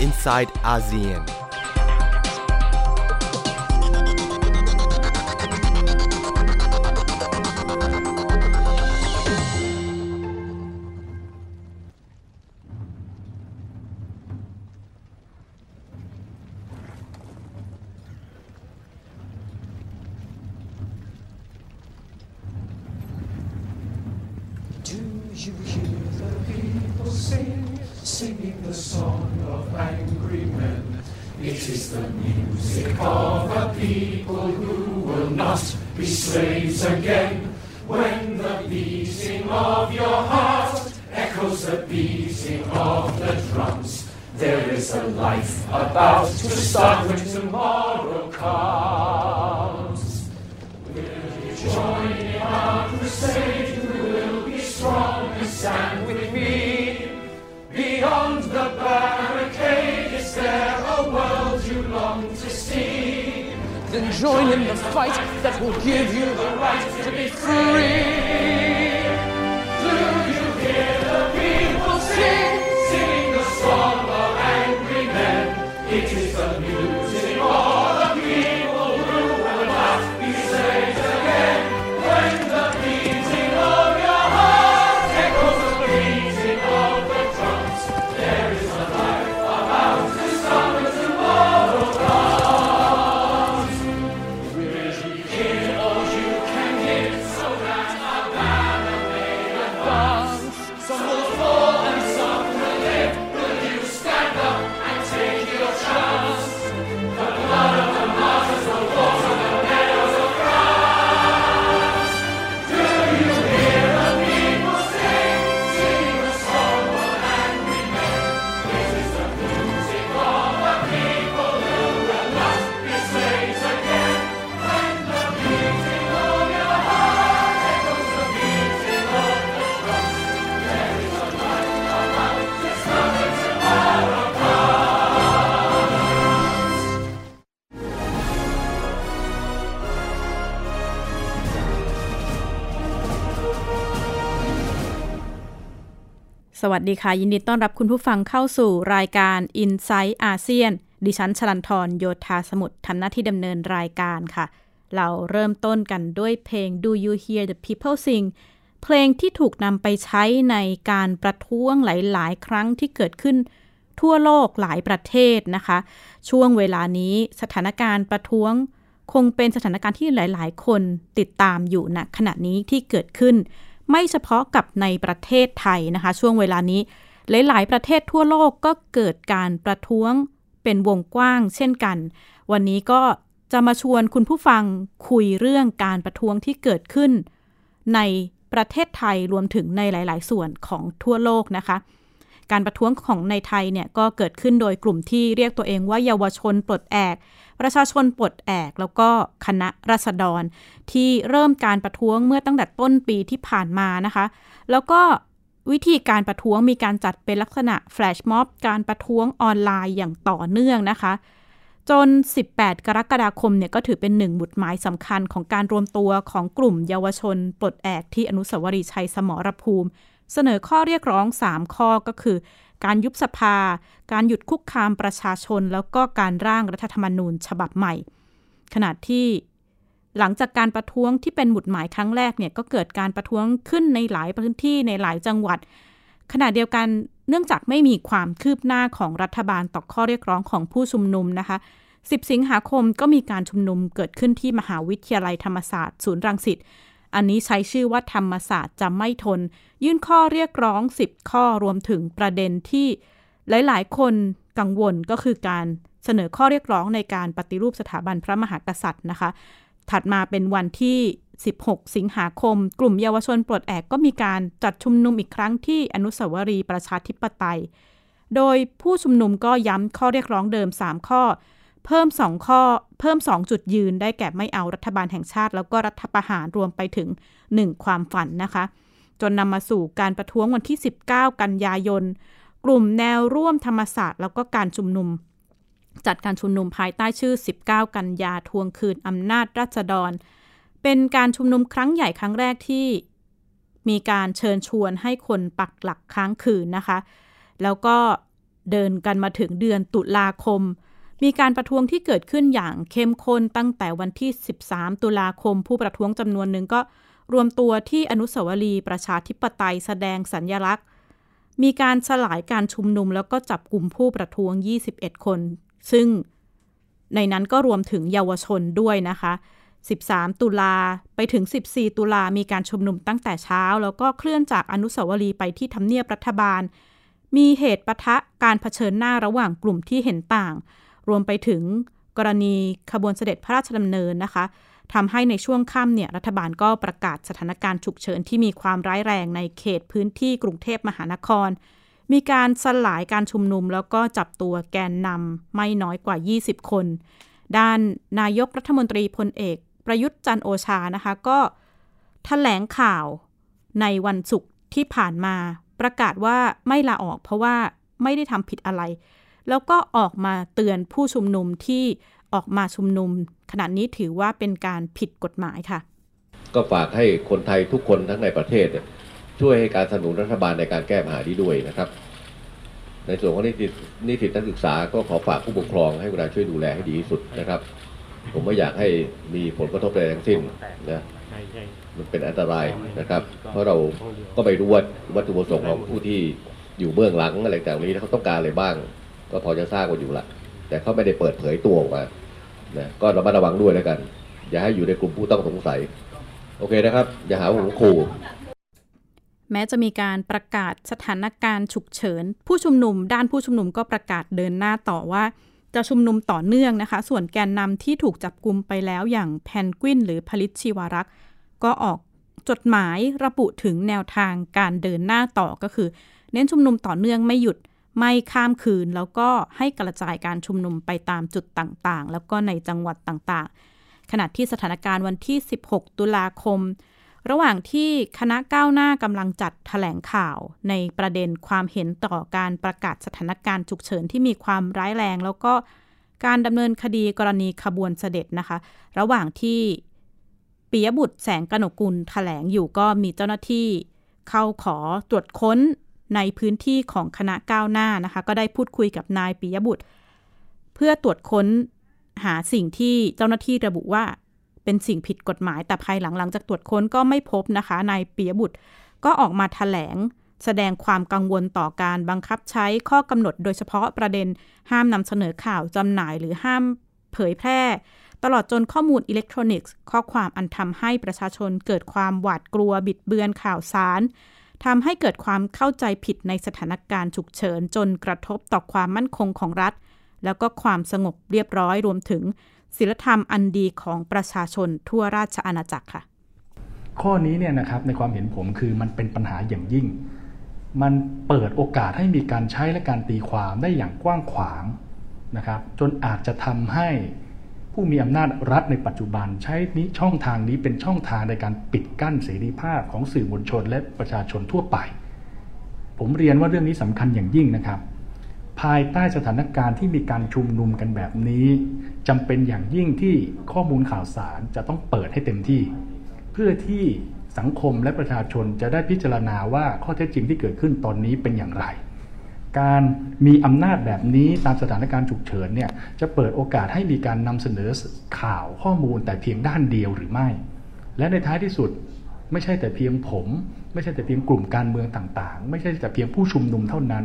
inside ASEAN. A life about to start when tomorrow comes. Will you join in our crusade? You will be strong and stand with me. Beyond the barricade, is there a world you long to see? Then join in the fight that will give you the right to be free. it is a new สวัสดีค่ะ ยินดีต้อนรับคุณผู้ฟังเข้าสู่รายการ i n s i ซต์อาเซียนดิฉันชลันทรโยธาสมุทรทำหน้าที่ดำเนินรายการค่ะ เราเริ่มต้นกันด้วยเพลง Do You Hear the People Sing เพลงที่ถูกนำไปใช้ในการประท้วงหลาย ๆ ครั้งที่เกิดขึ้นทั่วโลกหลายประเทศนะคะ ช่วงเวลานี้สถานการณ์ประท้วง คงเป็นสถานการณ์ที่หลาย ๆ คนติดตามอยู่ณขณะนี้ที่เกิดขึ้น ไม่เฉพาะกับในประเทศไทยนะคะ ช่วงเวลานี้ หลาย ๆ ประเทศทั่วโลกก็เกิดการประท้วงเป็นวงกว้าง เช่นกัน วันนี้ก็จะมาชวนคุณผู้ฟังคุยเรื่องการประท้วงที่เกิดขึ้น ในประเทศไทยรวมถึงในหลาย ๆ ส่วนของทั่วโลกนะคะ การประท้วงของในไทยเนี่ยก็เกิดขึ้นโดยกลุ่มที่เรียกตัวเองว่าเยาวชนปลดแอก ประชาชนปลดแอกแล้วก็คณะรัษฎร ที่เริ่มการประท้วงเมื่อตั้งแต่ต้นปีที่ผ่านมานะคะ แล้วก็วิธีการประท้วงมีการจัดเป็นลักษณะแฟลชม็อบการประท้วงออนไลน์อย่างต่อเนื่องนะคะ จน 18 กรกฎาคมเนี่ยก็ถือเป็นหนึ่งบุตรหมายสำคัญของการรวมตัวของกลุ่มเยาวชนปลดแอกที่อนุสาวรีย์ชัยสมรภูมิ เสนอข้อเรียกร้อง 3 ข้อก็คือ การยุบสภา การหยุดคุกคามประชาชน แล้วก็การร่างรัฐธรรมนูญฉบับใหม่ ขณะที่หลังจากการประท้วงที่เป็นหมุดหมายครั้งแรกเนี่ยก็เกิดการประท้วงขึ้นในหลายพื้นที่ในหลายจังหวัด ขณะเดียวกันเนื่องจากไม่มีความคืบหน้าของรัฐบาลต่อข้อเรียกร้องของผู้ชุมนุมนะคะ 10 สิงหาคมก็มีการชุมนุมเกิดขึ้นที่มหาวิทยาลัยธรรมศาสตร์ศูนย์รังสิต อันนี้ใช้ชื่อว่าธรรมศาสตร์จะไม่ทน ยื่นข้อเรียกร้อง 10 ข้อรวมถึงประเด็นที่หลาย ๆ คนกังวลก็คือการเสนอข้อเรียกร้องในการปฏิรูปสถาบันพระมหากษัตริย์นะคะ ถัดมาเป็นวันที่ 16 สิงหาคม กลุ่มเยาวชนปลดแอกก็มีการจัดชุมนุมอีกครั้งที่อนุสาวรีย์ประชาธิปไตย โดยผู้ชุมนุมก็ย้ำข้อเรียกร้องเดิม 3 ข้อ เพิ่ม 2 ข้อเพิ่ม 2 จุดยืนได้แก่ไม่เอารัฐบาลแห่งชาติ แล้วก็รัฐประหารรวมไปถึง 1 ความฝันนะคะ จนนำมาสู่การประท้วงวันที่ 19 กันยายน กลุ่มแนวร่วมธรรมศาสตร์ แล้วก็การชุมนุม จัดการชุมนุมภายใต้ชื่อ 19 กันยาทวงคืนอำนาจราษฎร เป็นการชุมนุมครั้งใหญ่ครั้งแรกที่มีการเชิญชวนให้คนปักหลักค้างคืนนะคะ แล้วก็เดินกันมาถึงเดือนตุลาคม มีการประท้วงที่เกิดขึ้นอย่างเข้มข้นตั้งแต่วันที่ 13 ตุลาคม ผู้ประท้วงจำนวนหนึ่งก็รวมตัวที่อนุสาวรีย์ประชาธิปไตยแสดงสัญญลักษณ์ มีการสลายการชุมนุมแล้วก็จับกลุ่มผู้ประท้วง 21 คน ซึ่งในนั้นก็รวมถึงเยาวชนด้วยนะคะ 13 ตุลาไปถึง 14 ตุลามีการชุมนุมตั้งแต่เช้า แล้วก็เคลื่อนจากอนุสาวรีย์ไปที่ทำเนียบรัฐบาล มีเหตุปะทะการเผชิญหน้าระหว่างกลุ่มที่เห็นต่าง รวมไปถึงกรณีขบวนเสด็จพระราชดำเนินนะคะทำให้ในช่วงค่ำเนี่ยรัฐบาลก็ประกาศสถานการณ์ฉุกเฉินที่มีความร้ายแรงในเขตพื้นที่กรุงเทพมหานคร มีการสลายการชุมนุม แล้วก็จับตัวแกนนำไม่น้อยกว่า 20 คน ด้านนายกรัฐมนตรีพลเอก ประยุทธ์จันโอชานะคะก็ถแถลงข่าวในวันศุกร์ที่ผ่านมา ประกาศว่าไม่ลาออกเพราะว่าไม่ได้ทำผิดอะไร แล้วก็ออกมาเตือนผู้ชุมนุมที่ออกมาชุมนุม ขณะนี้ถือว่าเป็นการผิดกฎหมายค่ะ ก็ฝากให้คนไทยทุกคนทั้งในประเทศช่วยให้การสนับสนุนรัฐบาลในการแก้ปัญหานี้ด้วยนะครับ ในส่วนของนิสิตนิสิตนักศึกษาก็ขอฝากผู้ปกครองให้เวลาช่วยดูแลให้ดีที่สุดนะครับ ผมไม่อยากให้มีผลกระทบใดทั้งสิ้นนะมันเป็นอันตรายนะครับ เพราะเราก็ไม่รู้ว่าวัตถุประสงค์ของผู้ที่อยู่เบื้องหลังอะไรต่างๆนี้เขาต้องการอะไรบ้าง ก็พอจะทราบกันอยู่ละแต่เขาไม่ได้เปิดเผยตัวออกมานะก็ระมัดระวังด้วยแล้วกัน อย่าให้อยู่ในกลุ่มผู้ต้องสงสัย โอเคนะครับ อย่าหาว่าผมขู่แม้จะมีการประกาศสถานการณ์ฉุกเฉิน ผู้ชุมนุมด้านผู้ชุมนุมก็ประกาศเดินหน้าต่อว่า จะชุมนุมต่อเนื่องนะคะ ส่วนแกนนำที่ถูกจับกลุมไปแล้วอย่างแพนกวินหรือผลิตชีวรักษ์ก็ออกจดหมายระบุถึงแนวทางการเดินหน้าต่อก็คือ เน้นชุมนุมต่อเนื่องไม่หยุด ไม่ข้ามคืนแล้วก็ให้กระจายการชุมนุมไปตามจุดต่างๆ แล้วก็ในจังหวัดต่างๆ ขณะที่สถานการณ์วันที่ 16 ตุลาคม ระหว่างที่คณะก้าวหน้ากำลังจัดถแถลงข่าว ในประเด็นความเห็นต่อการประกาศสถานการณ์ฉุกเฉินที่มีความร้ายแรง แล้วก็การดำเนินคดีกรณีขบวนเสด็จนะคะ ระหว่างที่ปิยบุตรแสงกนกุลถแถลงอยู่ก็มีเจ้าหน้าที่ เข้าขอตรวจค้น ในพื้นที่ของคณะก้าวหน้านะคะ ก็ได้พูดคุยกับนายปิยบุตร เพื่อตรวจค้นหาสิ่งที่เจ้าหน้าที่ระบุว่าเป็นสิ่งผิดกฎหมาย แต่ภายหลังหลังจากตรวจค้นก็ไม่พบนะคะนายปิยบุตร ก็ออกมาถแถลงแสดงความกังวลต่อการบังคับใช้ข้อกำหนดโดยเฉพาะประเด็นห้ามนำเสนอข่าวจำหน่ายหรือห้ามเผยแพร่ ตลอดจนข้อมูลอิเล็กทรอนิกส์ ข้อความอันทำให้ประชาชนเกิดความหวาดกลัวบิดเบือนข่าวสาร ทำให้เกิดความเข้าใจผิดในสถานการณ์ฉุกเฉิน จนกระทบต่อความมั่นคงของรัฐ แล้วก็ความสงบเรียบร้อยรวมถึงศีลธรรมอันดีของประชาชนทั่วราชอาณาจักรค่ะ ข้อนี้เนี่ยนะครับในความเห็นผมคือมันเป็นปัญหาอย่างยิ่ง มันเปิดโอกาสให้มีการใช้และการตีความได้อย่างกว้างขวางนะครับ จนอาจจะทำให้ ผู้มีอำนาจรัฐในปัจจุบันใช้นี้ช่องทางนี้เป็นช่องทางในการปิดกั้นเสรีภาพของสื่อมวลชนและประชาชนทั่วไป ผมเรียนว่าเรื่องนี้สำคัญอย่างยิ่งนะครับ ภายใต้สถานการณ์ที่มีการชุมนุมกันแบบนี้จำเป็นอย่างยิ่งที่ข้อมูลข่าวสารจะต้องเปิดให้เต็มที่ เพื่อที่สังคมและประชาชนจะได้พิจารณาว่าข้อเท็จจริงที่เกิดขึ้นตอนนี้เป็นอย่างไร การมีอำนาจแบบนี้ตามสถานการณ์ฉุกเฉินเนี่ยจะเปิดโอกาสให้มีการนำเสนอข่าวข้อมูลแต่เพียงด้านเดียวหรือไม่ และในท้ายที่สุดไม่ใช่แต่เพียงผม ไม่ใช่แต่เพียงกลุ่มการเมืองต่างๆ ไม่ใช่แต่เพียงผู้ชุมนุมเท่านั้น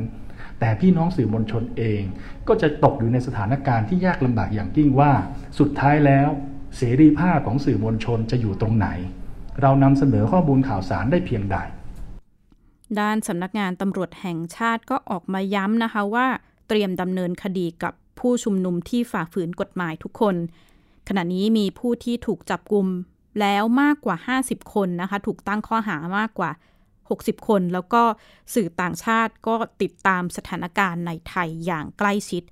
แต่พี่น้องสื่อมวลชนเอง ก็จะตกอยู่ในสถานการณ์ที่ยากลำบากอย่างยิ่งว่า สุดท้ายแล้ว เสรีภาพของสื่อมวลชนจะอยู่ตรงไหน เรานำเสนอข้อมูลข่าวสารได้เพียงใด ด้านสำนักงานตำรวจแห่งชาติก็ออกมาย้ำนะคะว่า เตรียมดำเนินคดีกับผู้ชุมนุมที่ฝ่าฝืนกฎหมายทุกคน ขณะนี้มีผู้ที่ถูกจับกลุ่มแล้วมากกว่า 50 คนนะคะ ถูกตั้งข้อหามากกว่า 60 คน แล้วก็สื่อต่างชาติก็ติดตามสถานการณ์ในไทยอย่างใกล้ชิด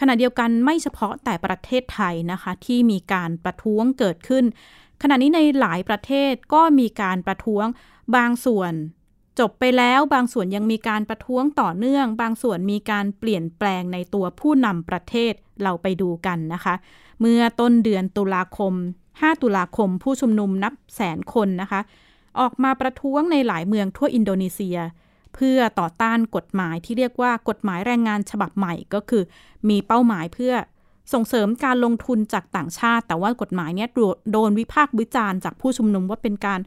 ขณะเดียวกันไม่เฉพาะแต่ประเทศไทยนะคะ ที่มีการประท้วงเกิดขึ้น ขณะนี้ในหลายประเทศก็มีการประท้วงบางส่วน จบไปแล้วบางส่วนยังมีการประท้วงต่อเนื่อง บางส่วนมีการเปลี่ยนแปลงในตัวผู้นำประเทศเราไปดูกันนะคะ เมื่อต้นเดือนตุลาคม 5 ตุลาคมผู้ชุมนุมนับแสนคนนะคะ ออกมาประท้วงในหลายเมืองทั่วอินโดนีเซีย เพื่อต่อต้านกฎหมายที่เรียกว่ากฎหมายแรงงานฉบับใหม่ก็คือ มีเป้าหมายเพื่อส่งเสริมการลงทุนจากต่างชาติ แต่ว่ากฎหมายเนี้ยโดนวิพากษ์วิจารณ์จากผู้ชุมนุมว่าเป็นการ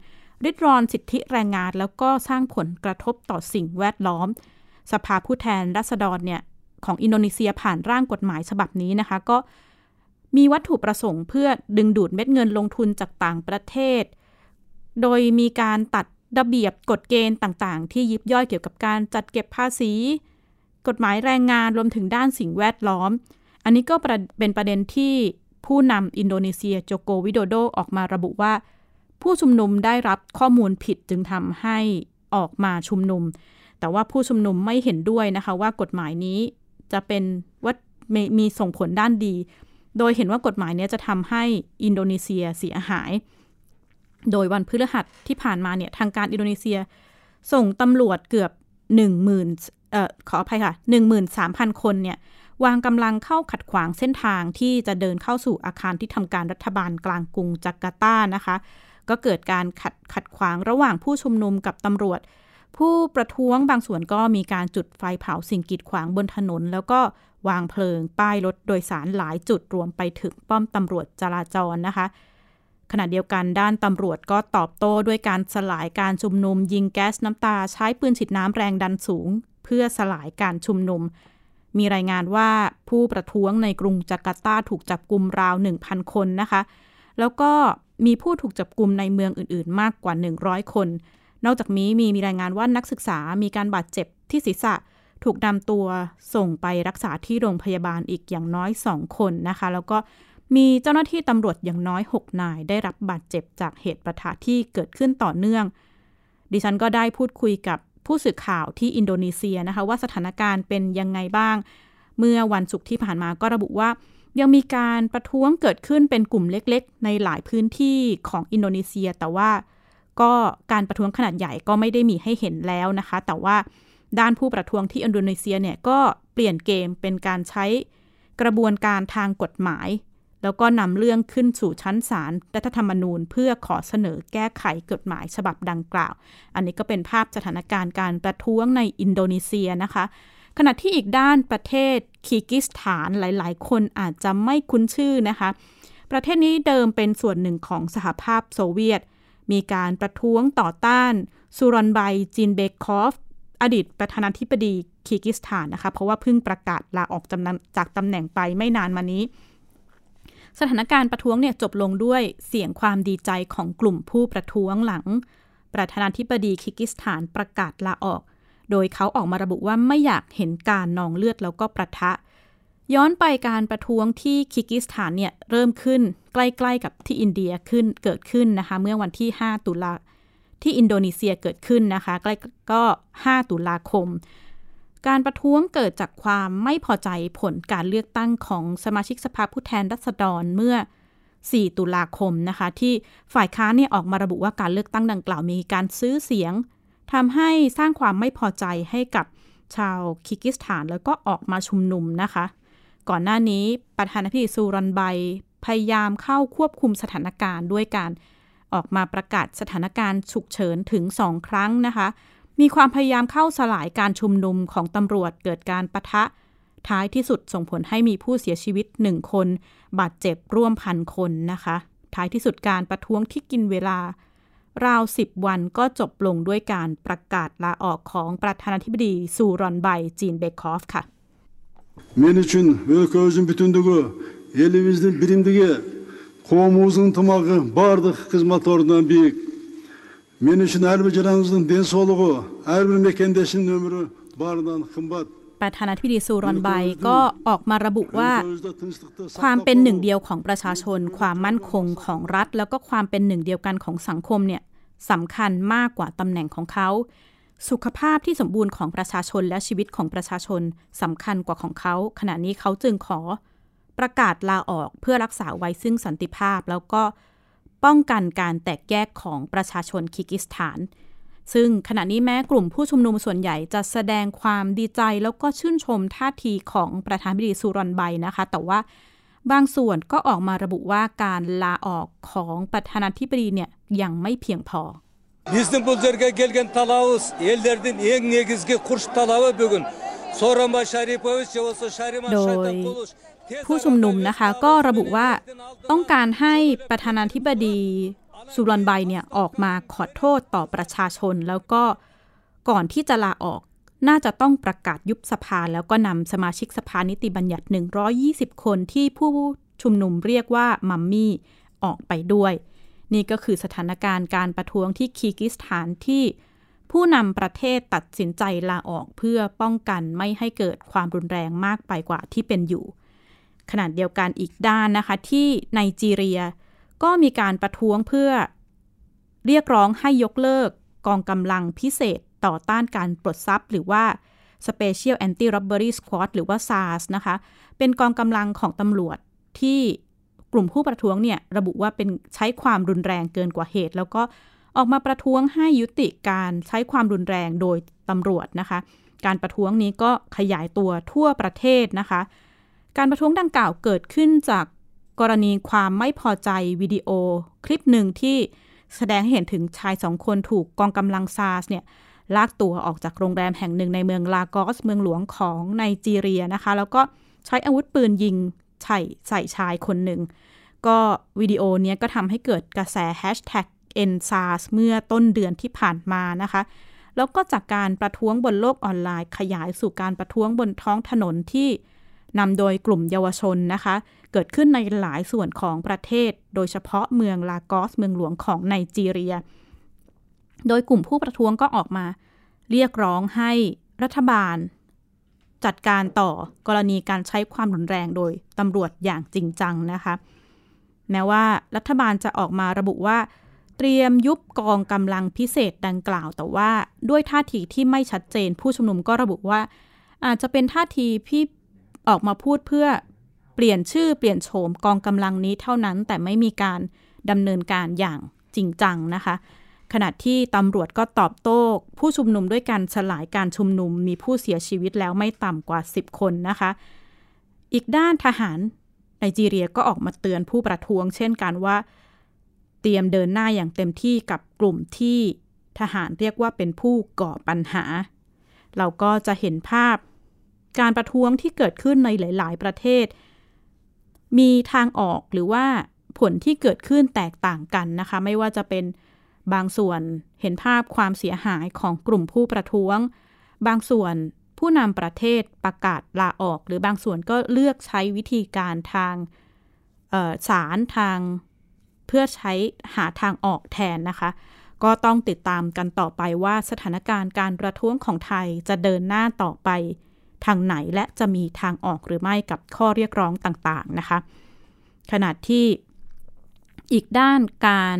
ริดรอนสิทธิแรงงานแล้วก็สร้างผลกระทบต่อสิ่งแวดล้อม สภาผู้แทนราษฎรเนี่ยของอินโดนีเซียผ่านร่างกฎหมายฉบับนี้นะคะ ก็มีวัตถุประสงค์เพื่อดึงดูดเม็ดเงินลงทุนจากต่างประเทศ โดยมีการตัดระเบียบกฎเกณฑ์ต่างๆ ที่ยิบย่อยเกี่ยวกับการจัดเก็บภาษี กฎหมายแรงงานรวมถึงด้านสิ่งแวดล้อม อันนี้ก็เป็นประเด็นที่ผู้นำอินโดนีเซียโจโกวิโดโดออกมาระบุว่า ผู้ชุมนุมได้รับข้อมูลผิดจึงทำให้ออกมาชุมนุม แต่ว่าผู้ชุมนุมไม่เห็นด้วยนะคะ ว่ากฎหมายนี้จะเป็นว่ามีส่งผลด้านดี โดยเห็นว่ากฎหมายนี้จะทำให้อินโดนีเซียเสียหาย โดยวันพฤหัสที่ผ่านมาเนี่ยทางการอินโดนีเซีย ส่งตำรวจเกือบ1 0,000เอ่อขออภัยค่ะ 13,000 คนเนี่ยวางกำลังเข้าขัดขวางเส้นทางที่จะเดินเข้าสู่อาคารที่ทำการรัฐบาลกลางกรุงจาการ์ตานะคะ ก็เกิดการขัดขัดขวางระหว่างผู้ชุมนุมกับตำรวจ ผู้ประท้วงบางส่วนก็มีการจุดไฟเผาสิ่งกีดขวางบนถนน แล้วก็วางเพลิงป้ายรถโดยสารหลายจุดรวมไปถึงป้อมตำรวจจราจรนะคะ ขณะเดียวกันด้านตำรวจก็ตอบโต้ด้วยการสลายการชุมนุม ยิงแก๊สน้ำตาใช้ปืนฉีดน้ำแรงดันสูง เพื่อสลายการชุมนุมมีรายงานว่าผู้ประท้วงในกรุงจาการ์ตาถูกจับกลุ่มราว 1,000 คนนะคะ แล้วก็ มีผู้ถูกจับกลุ่มในเมืองอื่น ๆ มากกว่า 100 คน นอกจากนี้มีมีรายงานว่านักศึกษามีการบาดเจ็บที่ศีรษะถูกนำตัวส่งไปรักษาที่โรงพยาบาลอีกอย่างน้อย 2 คนนะคะ แล้วก็มีเจ้าหน้าที่ตำรวจอย่างน้อย 6 นาย ได้รับบาดเจ็บจากเหตุประทะที่เกิดขึ้นต่อเนื่อง ดิฉันก็ได้พูดคุยกับผู้สื่อข่าวที่อินโดนีเซียนะคะ ว่าสถานการณ์เป็นยังไงบ้าง เมื่อวันศุกร์ที่ผ่านมาก็ระบุว่า ยังมีการประท้วงเกิดขึ้นเป็นกลุ่มเล็กๆ ในหลายพื้นที่ของอินโดนีเซีย แต่ว่าก็การประท้วงขนาดใหญ่ก็ไม่ได้มีให้เห็นแล้วนะคะ แต่ว่าด้านผู้ประท้วงที่อินโดนีเซียเนี่ยก็เปลี่ยนเกมเป็นการใช้กระบวนการทางกฎหมาย แล้วก็นำเรื่องขึ้นสู่ชั้นศาลรัฐธรรมนูญ เพื่อขอเสนอแก้ไขกฎหมายฉบับดังกล่าว อันนี้ก็เป็นภาพสถานการณ์การประท้วงในอินโดนีเซียนะคะ ขณะที่อีกด้านประเทศ คีกิสถานหลาย ๆ คนอาจจะไม่คุ้นชื่อนะคะ ประเทศนี้เดิมเป็นส่วนหนึ่งของสหภาพโซเวียต มีการประท้วงต่อต้านซูรอนไบจินเบคอฟ อดีตประธานาธิบดีคีกิสถานนะคะ เพราะว่าเพิ่งประกาศลาออกจากตำแหน่งไปไม่นานมานี้ สถานการณ์ประท้วงเนี่ยจบลงด้วยเสียงความดีใจของกลุ่มผู้ประท้วงหลัง ประธานาธิบดีคีกิสถานประกาศลาออก โดยเขาออกมาระบุว่าไม่อยากเห็นการนองเลือดแล้วก็ประทะ ย้อนไปการประท้วงที่คีกิสถานเนี่ยเริ่มขึ้นใกล้ๆกับที่อินเดียขึ้นเกิดขึ้นนะคะ เมื่อวันที่ 5 ตุลาที่อินโดนีเซียเกิดขึ้นนะคะใกล้ก็ 5 ตุลาคม การประท้วงเกิดจากความไม่พอใจผลการเลือกตั้งของสมาชิกสภาผู้แทนราษฎรเมื่อ 4 ตุลาคมนะคะ ที่ฝ่ายค้านเนี่ยออกมาระบุว่าการเลือกตั้งดังกล่าวมีการซื้อเสียง ทำให้สร้างความไม่พอใจให้กับชาวคิกิสถานแล้วก็ออกมาชุมนุมนะคะ ก่อนหน้านี้ประธานาธิบดีซูรันไบพยายามเข้าควบคุมสถานการณ์ด้วยการออกมาประกาศสถานการณ์ฉุกเฉินถึงสองครั้งนะคะ มีความพยายามเข้าสลายการชุมนุมของตำรวจเกิดการประทะ ท้ายที่สุดส่งผลให้มีผู้เสียชีวิตหนึ่งคน บาดเจ็บร่วมพันคนนะคะ ท้ายที่สุดการประท้วงที่กินเวลา ราวสิบวันก็จบลงด้วยการประกาศลาออกของประธานาธิบดีซูรอนไบจีนเบคอฟค่ะ Men üçün өлкөбүздүн бүтүндүгү, элибиздин биримдиги, коомубуздун ынтымагы бардык кызмат ордунан бийик. Мен үчүн ар бир жараңыздын ден соолугу, ар бир мекендештин өмүрү баарынан кымбат. ประธานาธิบดีซูรอนไบก็ออกมาระบุว่า ความเป็นหนึ่งเดียวของประชาชน ความมั่นคงของรัฐ แล้วก็ความเป็นหนึ่งเดียวกันของสังคมเนี่ยสำคัญมากกว่าตำแหน่งของเขา สุขภาพที่สมบูรณ์ของประชาชนและชีวิตของประชาชนสำคัญกว่าของเขา ขณะนี้เขาจึงขอประกาศลาออกเพื่อรักษาไว้ซึ่งสันติภาพ แล้วก็ป้องกันการแตกแยกของประชาชนคิกิสถาน ซึ่งขณะนี้แม้กลุ่มผู้ชุมนุมส่วนใหญ่จะแสดงความดีใจแล้วก็ชื่นชมท่าทีของประธานาธิบดีซูรอนไบนะคะ แต่ว่าบางส่วนก็ออกมาระบุว่าการลาออกของประธานาธิบดีเนี่ยยังไม่เพียงพอ Биздин бул жерге келген талабыбыз элдердин эң негизги курч талабы бүгүн Сооронбай Шарипович же болбосо Шариман โดย Шайтанкулович ผู้ชุมนุมนะคะก็ระบุว่าต้องการให้ประธานาธิบดี สุรนไบเนี่ยออกมาขอโทษต่อประชาชน แล้วก็ก่อนที่จะลาออกน่าจะต้องประกาศยุบสภาแล้วก็นำสมาชิกสภานิติบัญญัติ 120 คนที่ผู้ชุมนุมเรียกว่ามัมมี่ออกไปด้วย นี่ก็คือสถานการณ์การประท้วงที่คีกิสถานที่ผู้นำประเทศตัดสินใจลาออกเพื่อป้องกันไม่ให้เกิดความรุนแรงมากไปกว่าที่เป็นอยู่ ขณะเดียวกันอีกด้านนะคะที่ไนจีเรีย ก็มีการประท้วงเพื่อเรียกร้องให้ยกเลิกกองกำลังพิเศษต่อต้านการปลดทรัพย์ หรือว่า Special Anti-Robbery Squad หรือว่า SARS นะคะ เป็นกองกำลังของตำรวจที่กลุ่มผู้ประท้วงเนี่ยระบุว่าเป็นใช้ความรุนแรงเกินกว่าเหตุ แล้วก็ออกมาประท้วงให้ยุติการใช้ความรุนแรงโดยตำรวจนะคะ การประท้วงนี้ก็ขยายตัวทั่วประเทศนะคะ การประท้วงดังกล่าวเกิดขึ้นจาก กรณีความไม่พอใจวิดีโอ คลิปหนึ่งที่แสดงให้เห็นถึงชายสองคนถูกกองกำลังซาร์สเนี่ยลากตัวออกจากโรงแรมแห่งหนึ่งในเมืองลากอสเมืองหลวงของไนจีเรียนะคะ แล้วก็ใช้อาวุธปืนยิงใส่ใส่ชายคนหนึ่ง ก็วิดีโอเนี้ยก็ทำให้เกิดกระแสแฮชแท็ก NSARS เมื่อต้นเดือนที่ผ่านมานะคะ แล้วก็จากการประท้วงบนโลกออนไลน์ขยายสู่การประท้วงบนท้องถนนที่ นำโดยกลุ่มเยาวชนนะคะ เกิดขึ้นในหลายส่วนของประเทศ โดยเฉพาะเมืองลากอสเมืองหลวงของไนจีเรีย โดยกลุ่มผู้ประท้วงก็ออกมา เรียกร้องให้รัฐบาล จัดการต่อกรณีการใช้ความรุนแรงโดยตำรวจอย่างจริงจังนะคะ แม้ว่ารัฐบาลจะออกมาระบุว่า เตรียมยุบกองกำลังพิเศษดังกล่าว แต่ว่าด้วยท่าทีที่ไม่ชัดเจน ผู้ชุมนุมก็ระบุว่า อาจจะเป็นท่าทีที่ ออกมาพูดเพื่อเปลี่ยนชื่อเปลี่ยนโฉมกองกำลังนี้เท่านั้น แต่ไม่มีการดำเนินการอย่างจริงจังนะคะ ขณะที่ตำรวจก็ตอบโต้ ผู้ชุมนุมด้วยการสลายการชุมนุมมีผู้เสียชีวิตแล้วไม่ต่ำกว่า 10 คนนะคะ อีกด้านทหารไนจีเรียก็ออกมาเตือนผู้ประท้วง เช่นกันว่า เตรียมเดินหน้าอย่างเต็มที่กับกลุ่มที่ทหารเรียกว่าเป็นผู้ก่อปัญหา เราก็จะเห็นภาพ การประท้วงที่เกิดขึ้นในหลาย ๆ ประเทศ มีทางออกหรือว่าผลที่เกิดขึ้นแตกต่างกันนะคะ ไม่ว่าจะเป็นบางส่วนเห็นภาพความเสียหายของกลุ่มผู้ประท้วง บางส่วนผู้นำประเทศประกาศลาออก หรือบางส่วนก็เลือกใช้วิธีการทางศาลทางเพื่อใช้หาทางออกแทนนะคะ ก็ต้องติดตามกันต่อไปว่าสถานการณ์การประท้วงของไทยจะเดินหน้าต่อไป ทางไหนและจะมีทางออกหรือไม่กับข้อเรียกร้องต่างๆนะคะ ขณะที่อีกด้านการ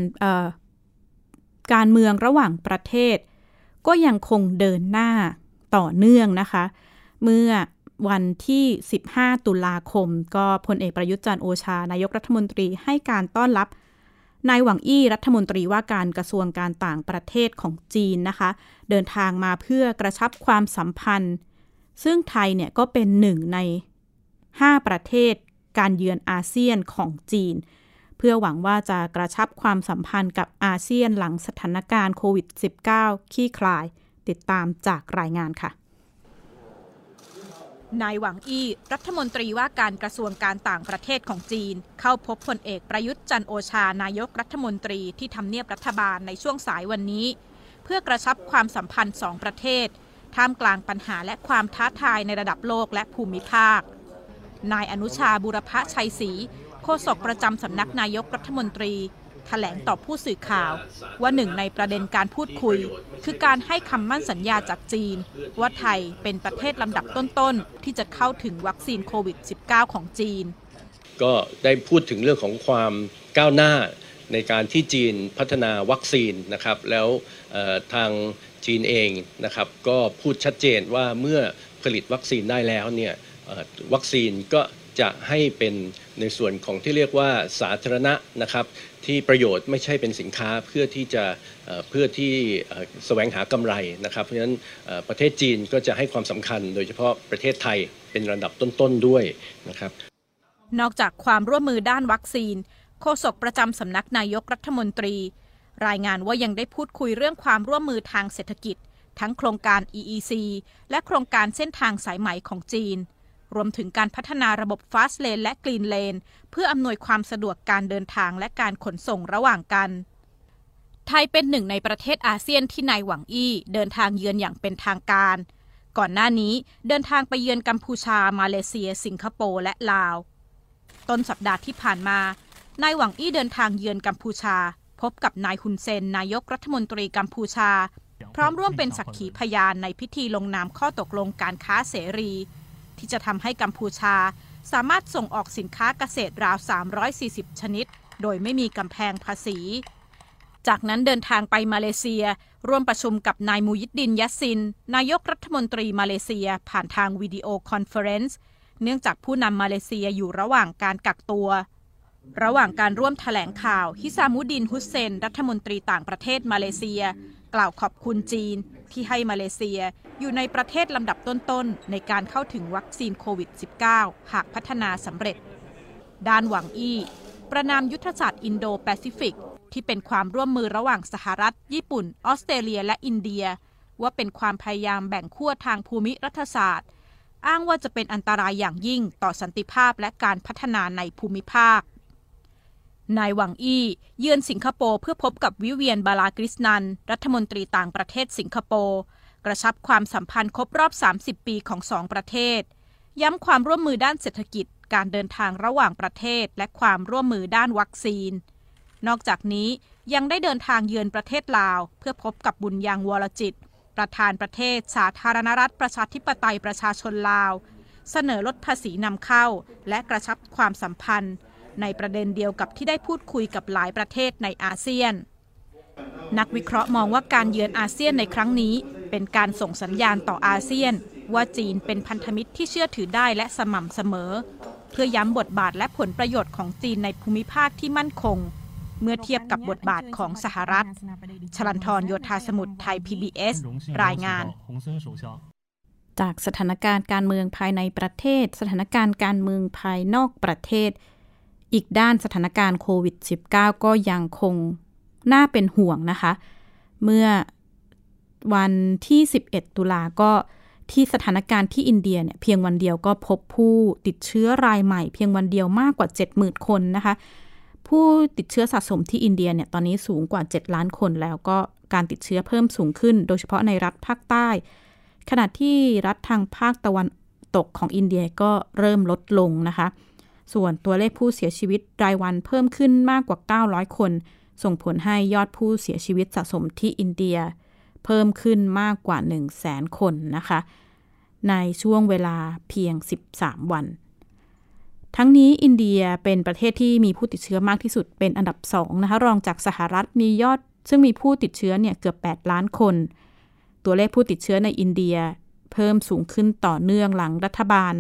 การเมืองระหว่างประเทศ ก็ยังคงเดินหน้าต่อเนื่องนะคะ เมื่อวันที่ 15 ตุลาคม ก็พลเอกประยุทธ์จันทร์โอชานายกรัฐมนตรีให้การต้อนรับนายหวังอี้รัฐมนตรีว่าการกระทรวงการต่างประเทศของจีนนะคะ เดินทางมาเพื่อกระชับความสัมพันธ์ ซึ่งไทยเนี่ยก็เป็นหนึ่งใน 5 ประเทศการเยือนอาเซียนของจีน เพื่อหวังว่าจะกระชับความสัมพันธ์กับอาเซียนหลังสถานการณ์โควิด -19 ขี้คลาย ติดตามจากรายงานค่ะนายหวังอี้รัฐมนตรีว่าการกระทรวงการต่างประเทศของจีน เข้าพบพลเอกประยุทธ์จันโอชานายกรัฐมนตรีที่ทำเนียบรัฐบาลในช่วงสายวันนี้ เพื่อกระชับความสัมพันธ์สองประเทศ ท่ามกลางปัญหาและความท้าทายในระดับโลกและภูมิภาค นายอนุชาบุรพชัยศรีโฆษกประจำสำนักนายกรัฐมนตรีถแถลงต่อผู้สื่อข่าว ว่าหนึ่งในประเด็นการพูดคุย คือการให้คำมั่นสัญญาจากจีน ว่าไทยเป็นประเทศลำดับต้นๆ ที่จะเข้าถึงวัคซีนโควิด -19 ของจีน ก็ได้พูดถึงเรื่องของความก้าวหน้าในการที่จีนพัฒนาวัคซีนนะครับ แล้วทาง จีนเองนะครับก็พูดชัดเจนว่าเมื่อผลิตวัคซีนได้แล้วเนี่ยวัคซีนก็จะให้เป็นในส่วนของที่เรียกว่าสาธารณะนะครับที่ประโยชน์ไม่ใช่เป็นสินค้าเพื่อที่จะเพื่อที่แสวงหากำไรนะครับเพราะฉะนั้นประเทศจีนก็จะให้ความสำคัญ โดยเฉพาะประเทศไทยเป็นระดับต้นๆด้วยนะครับนอกจากความร่วมมือด้านวัคซีน โฆษกประจำสำนักนายกรัฐมนตรี รายงานว่ายังได้พูดคุยเรื่องความร่วมมือทางเศรษฐกิจ ทั้งโครงการ EEC และโครงการเส้นทางสายไหมของจีน รวมถึงการพัฒนาระบบ Fast Lane และ Green Lane เพื่ออำนวยความสะดวกการเดินทางและการขนส่งระหว่างกัน ไทยเป็นหนึ่งในประเทศอาเซียนที่นายหวังอี้เดินทางเยือนอย่างเป็นทางการ ก่อนหน้านี้เดินทางไปเยือนกัมพูชา มาเลเซีย สิงคโปร์และลาว ต้นสัปดาห์ที่ผ่านมานายหวังอี้เดินทางเยือนกัมพูชา พบกับนายฮุนเซน นายกรัฐมนตรีกัมพูชา พร้อมร่วมเป็นสักขีพยานในพิธีลงนามข้อตกลงการค้าเสรี ที่จะทำให้กัมพูชา สามารถส่งออกสินค้าเกษตรราว 340 ชนิด โดยไม่มีกำแพงภาษี จากนั้นเดินทางไปมาเลเซีย ร่วมประชุมกับนายมูห์ยิดดินยัสซิน นายกรัฐมนตรีมาเลเซียผ่านทาง video conference เนื่องจากผู้นำมาเลเซียอยู่ระหว่างการกักตัว ระหว่างการร่วมแถลงข่าว ฮิซามุดิน ฮุสเซน รัฐมนตรีต่างประเทศมาเลเซีย กล่าวขอบคุณจีน ที่ให้มาเลเซียอยู่ในประเทศลำดับต้นๆ ในการเข้าถึงวัคซีนโควิด -19 หากพัฒนาสำเร็จ ด้านหวังอี้ ประณามยุทธศาสตร์อินโดแปซิฟิก ที่เป็นความร่วมมือระหว่างสหรัฐ ญี่ปุ่น ออสเตรเลีย และอินเดีย ว่าเป็นความพยายามแบ่งขั้วทางภูมิรัฐศาสตร์ อ้างว่าจะเป็นอันตรายอย่างยิ่งต่อสันติภาพและการพัฒนาในภูมิภาค นายหวังอี้เยือนสิงคโปร์เพื่อพบกับวิเวียนบาลากริสนัน รัฐมนตรีต่างประเทศสิงคโปร์กระชับความสัมพันธ์ครบรอบ 30 ปีของสองประเทศ ย้ำความร่วมมือด้านเศรษฐกิจ การเดินทางระหว่างประเทศ และความร่วมมือด้านวัคซีน นอกจากนี้ยังได้เดินทางเยือนประเทศลาว เพื่อพบกับบุญยังวรจิต ประธานประเทศสาธารณรัฐประชาธิปไตยประชาชนลาว เสนอลดภาษีนำเข้า และกระชับความสัมพันธ์ ในประเด็นเดียวกับที่ได้พูดคุยกับหลายประเทศในอาเซียน นักวิเคราะห์มองว่าการเยือนอาเซียนในครั้งนี้ เป็นการส่งสัญญาณต่ออาเซียน ว่าจีนเป็นพันธมิตรที่เชื่อถือได้และสม่ำเสมอ เพื่อย้ำบทบาทและผลประโยชน์ของจีนในภูมิภาคที่มั่นคง เมื่อเทียบกับบทบาทของสหรัฐ ชลันทรโยธาสมุทรไทย PBS รายงานจากสถานการณ์การเมืองภายในประเทศ สถานการณ์การเมืองภายนอกประเทศ อีกด้านสถานการณ์โควิด -19 ก็ยังคงน่าเป็นห่วงนะคะ เมื่อวันที่ 11 ตุลาก็ที่สถานการณ์ที่อินเดียเนี่ยเพียงวันเดียวก็พบผู้ติดเชื้อรายใหม่ เพียงวันเดียวมากกว่า 70,000 คนนะคะ ผู้ติดเชื้อสะสมที่อินเดียเนี่ยตอนนี้สูงกว่า 7 ล้านคนแล้วก็การติดเชื้อเพิ่มสูงขึ้น โดยเฉพาะในรัฐภาคใต้ ขณะที่รัฐทางภาคตะวันตกของอินเดียก็เริ่มลดลงนะคะ ส่วนตัวเลขผู้เสียชีวิตรายวันเพิ่มขึ้นมากกว่า 900 คน ส่งผลให้ยอดผู้เสียชีวิตสะสมที่อินเดีย เพิ่มขึ้นมากกว่า 1 0 0 0 0แสนคนนะคะ ในช่วงเวลาเพียง 13 วัน ทั้งนี้อินเดียเป็นประเทศที่มีผู้ติดเชื้อมากที่สุดเป็นอันดับ2นะคะรองจากสหรัฐมียอด ซึ่งมีผู้ติดเชื้อเนี่ยเกือบ 8 ล้านคน ตัวเลขผู้ติดเชื้อในอินเดีย เพิ่มสูงขึ้นต่อเนื่องหลังรัฐบาล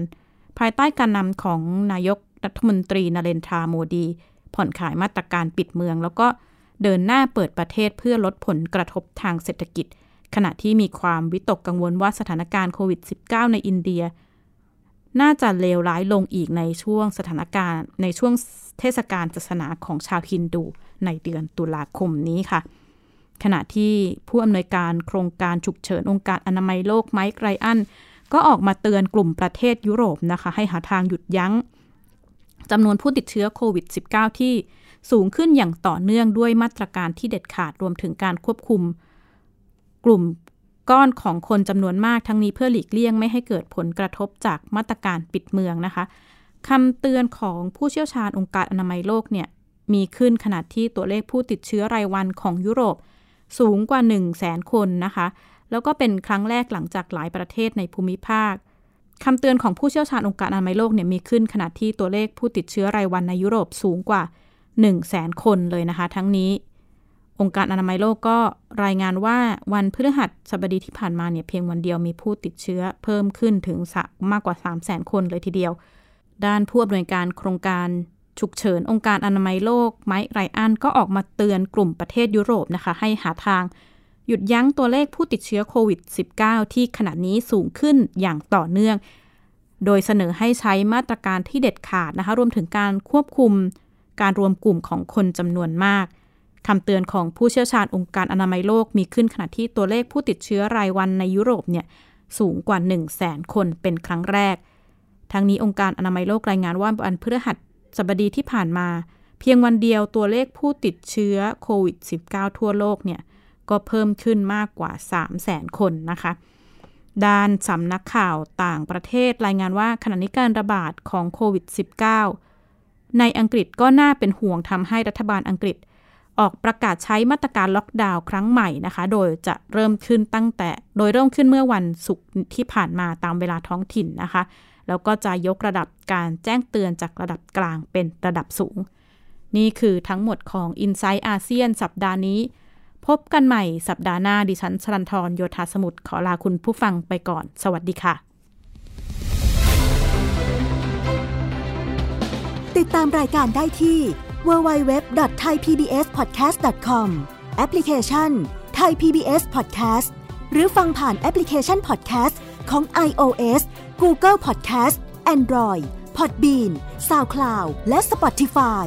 ภายใต้การนำของนายก รัฐมนตรีนเรนทราโมดี ผ่อนคลายมาตรการปิดเมือง แล้วก็เดินหน้าเปิดประเทศเพื่อลดผลกระทบทางเศรษฐกิจ ขณะที่มีความวิตกกังวลว่าสถานการณ์โควิด -19 ในอินเดีย น่าจะเลวร้ายลงอีกในช่วงสถานการณ์ในช่วงเทศกาลศาสนาของชาวฮินดูในเดือนตุลาคมนี้ค่ะ ขณะที่ผู้อำนวยการโครงการฉุกเฉินองค์การอนามัยโลกไมค์ไรอันก็ออกมาเตือนกลุ่มประเทศยุโรปนะคะ ให้หาทางหยุดยั้ง จำนวนผู้ติดเชื้อโควิด -19 ที่สูงขึ้นอย่างต่อเนื่องด้วยมาตรการที่เด็ดขาดรวมถึงการควบคุม กลุ่มก้อนของคนจำนวนมากทั้งนี้เพื่อหลีกเลี่ยงไม่ให้เกิดผลกระทบจากมาตรการปิดเมืองนะคะคำเตือนของผู้เชี่ยวชาญองค์การอนามัยโลกเนี่ยมีขึ้นขณะที่ตัวเลขผู้ติดเชื้อรายวันของยุโรป สูงกว่า 1 0 0 0 0แสนคนนะคะ แล้วก็เป็นครั้งแรกหลังจากหลายประเทศในภูมิภาค คำเตือนของผู้เชี่ยวชาญองค์การอนามัยโลกเนี่ยมีขึ้นขณะที่ตัวเลขผู้ติดเชื้อรายวันในยุโรปสูงกว่า 1 0 0 0 0แสนคนเลยนะคะ ทั้งนี้ องค์การอนามัยโลกก็รายงานว่าวันพฤหัสบดีที่ผ่านมาเนี่ยเพียงวันเดียวมีผู้ติดเชื้อเพิ่มขึ้นถึงมากกว่า 3 0 0แสนคนเลยทีเดียว ด้านผู้อำนวยการโครงการฉุกเฉินองค์การอนามัยโลกไมค์ไรอันก็ออกมาเตือนกลุ่มประเทศยุโรปนะคะ ให้หาทาง หยุดยั้งตัวเลขผู้ติดเชื้อโควิด -19 ที่ขณะนี้สูงขึ้นอย่างต่อเนื่อง โดยเสนอให้ใช้มาตรการที่เด็ดขาดนะคะ รวมถึงการควบคุมการรวมกลุ่มของคนจำนวนมากคำเตือนของผู้เชี่ยวชาญองค์การอนามัยโลกมีขึ้นขณะที่ตัวเลขผู้ติดเชื้อรายวันในยุโรปเนี่ยสูงกว่า 1 0 0 0 0แสนคนเป็นครั้งแรก ทั้งนี้องค์การอนามัยโลกรายงานว่าวันพฤหัสบดีที่ผ่านมา เพียงวันเดียวตัวเลขผู้ติดเชื้อโควิด -19 ทั่วโลกเนี่ย ก็เพิ่มขึ้นมากกว่า 3 0 0แสนคนนะคะ ด้านสำนักข่าวต่างประเทศรายงานว่าขณะนี้การระบาดของโควิด -19 ในอังกฤษก็น่าเป็นห่วงทำให้รัฐบาลอังกฤษ ออกประกาศใช้มาตรการล็อกดาวน์ครั้งใหม่นะคะ โดยจะเริ่มขึ้นตั้งแต่ โดยเริ่มขึ้นเมื่อวันศุกร์ที่ผ่านมาตามเวลาท้องถิ่นนะคะ แล้วก็จะยกระดับการแจ้งเตือนจากระดับกลางเป็นระดับสูง นี่คือทั้งหมดของ i n s i ซต์อาเซียนสัปดาห์นี้ พบกันใหม่สัปดาห์หน้าดิฉันชลันทรโยธาสมุทรขอลาคุณผู้ฟังไปก่อน สวัสดีค่ะ ติดตามรายการได้ที่ www.thaipbspodcast.com แอปพลิเคชัน Thai PBS Podcast หรือฟังผ่านแอปพลิเคชัน Podcast ของ iOS Google Podcast Android Podbean SoundCloud และ Spotify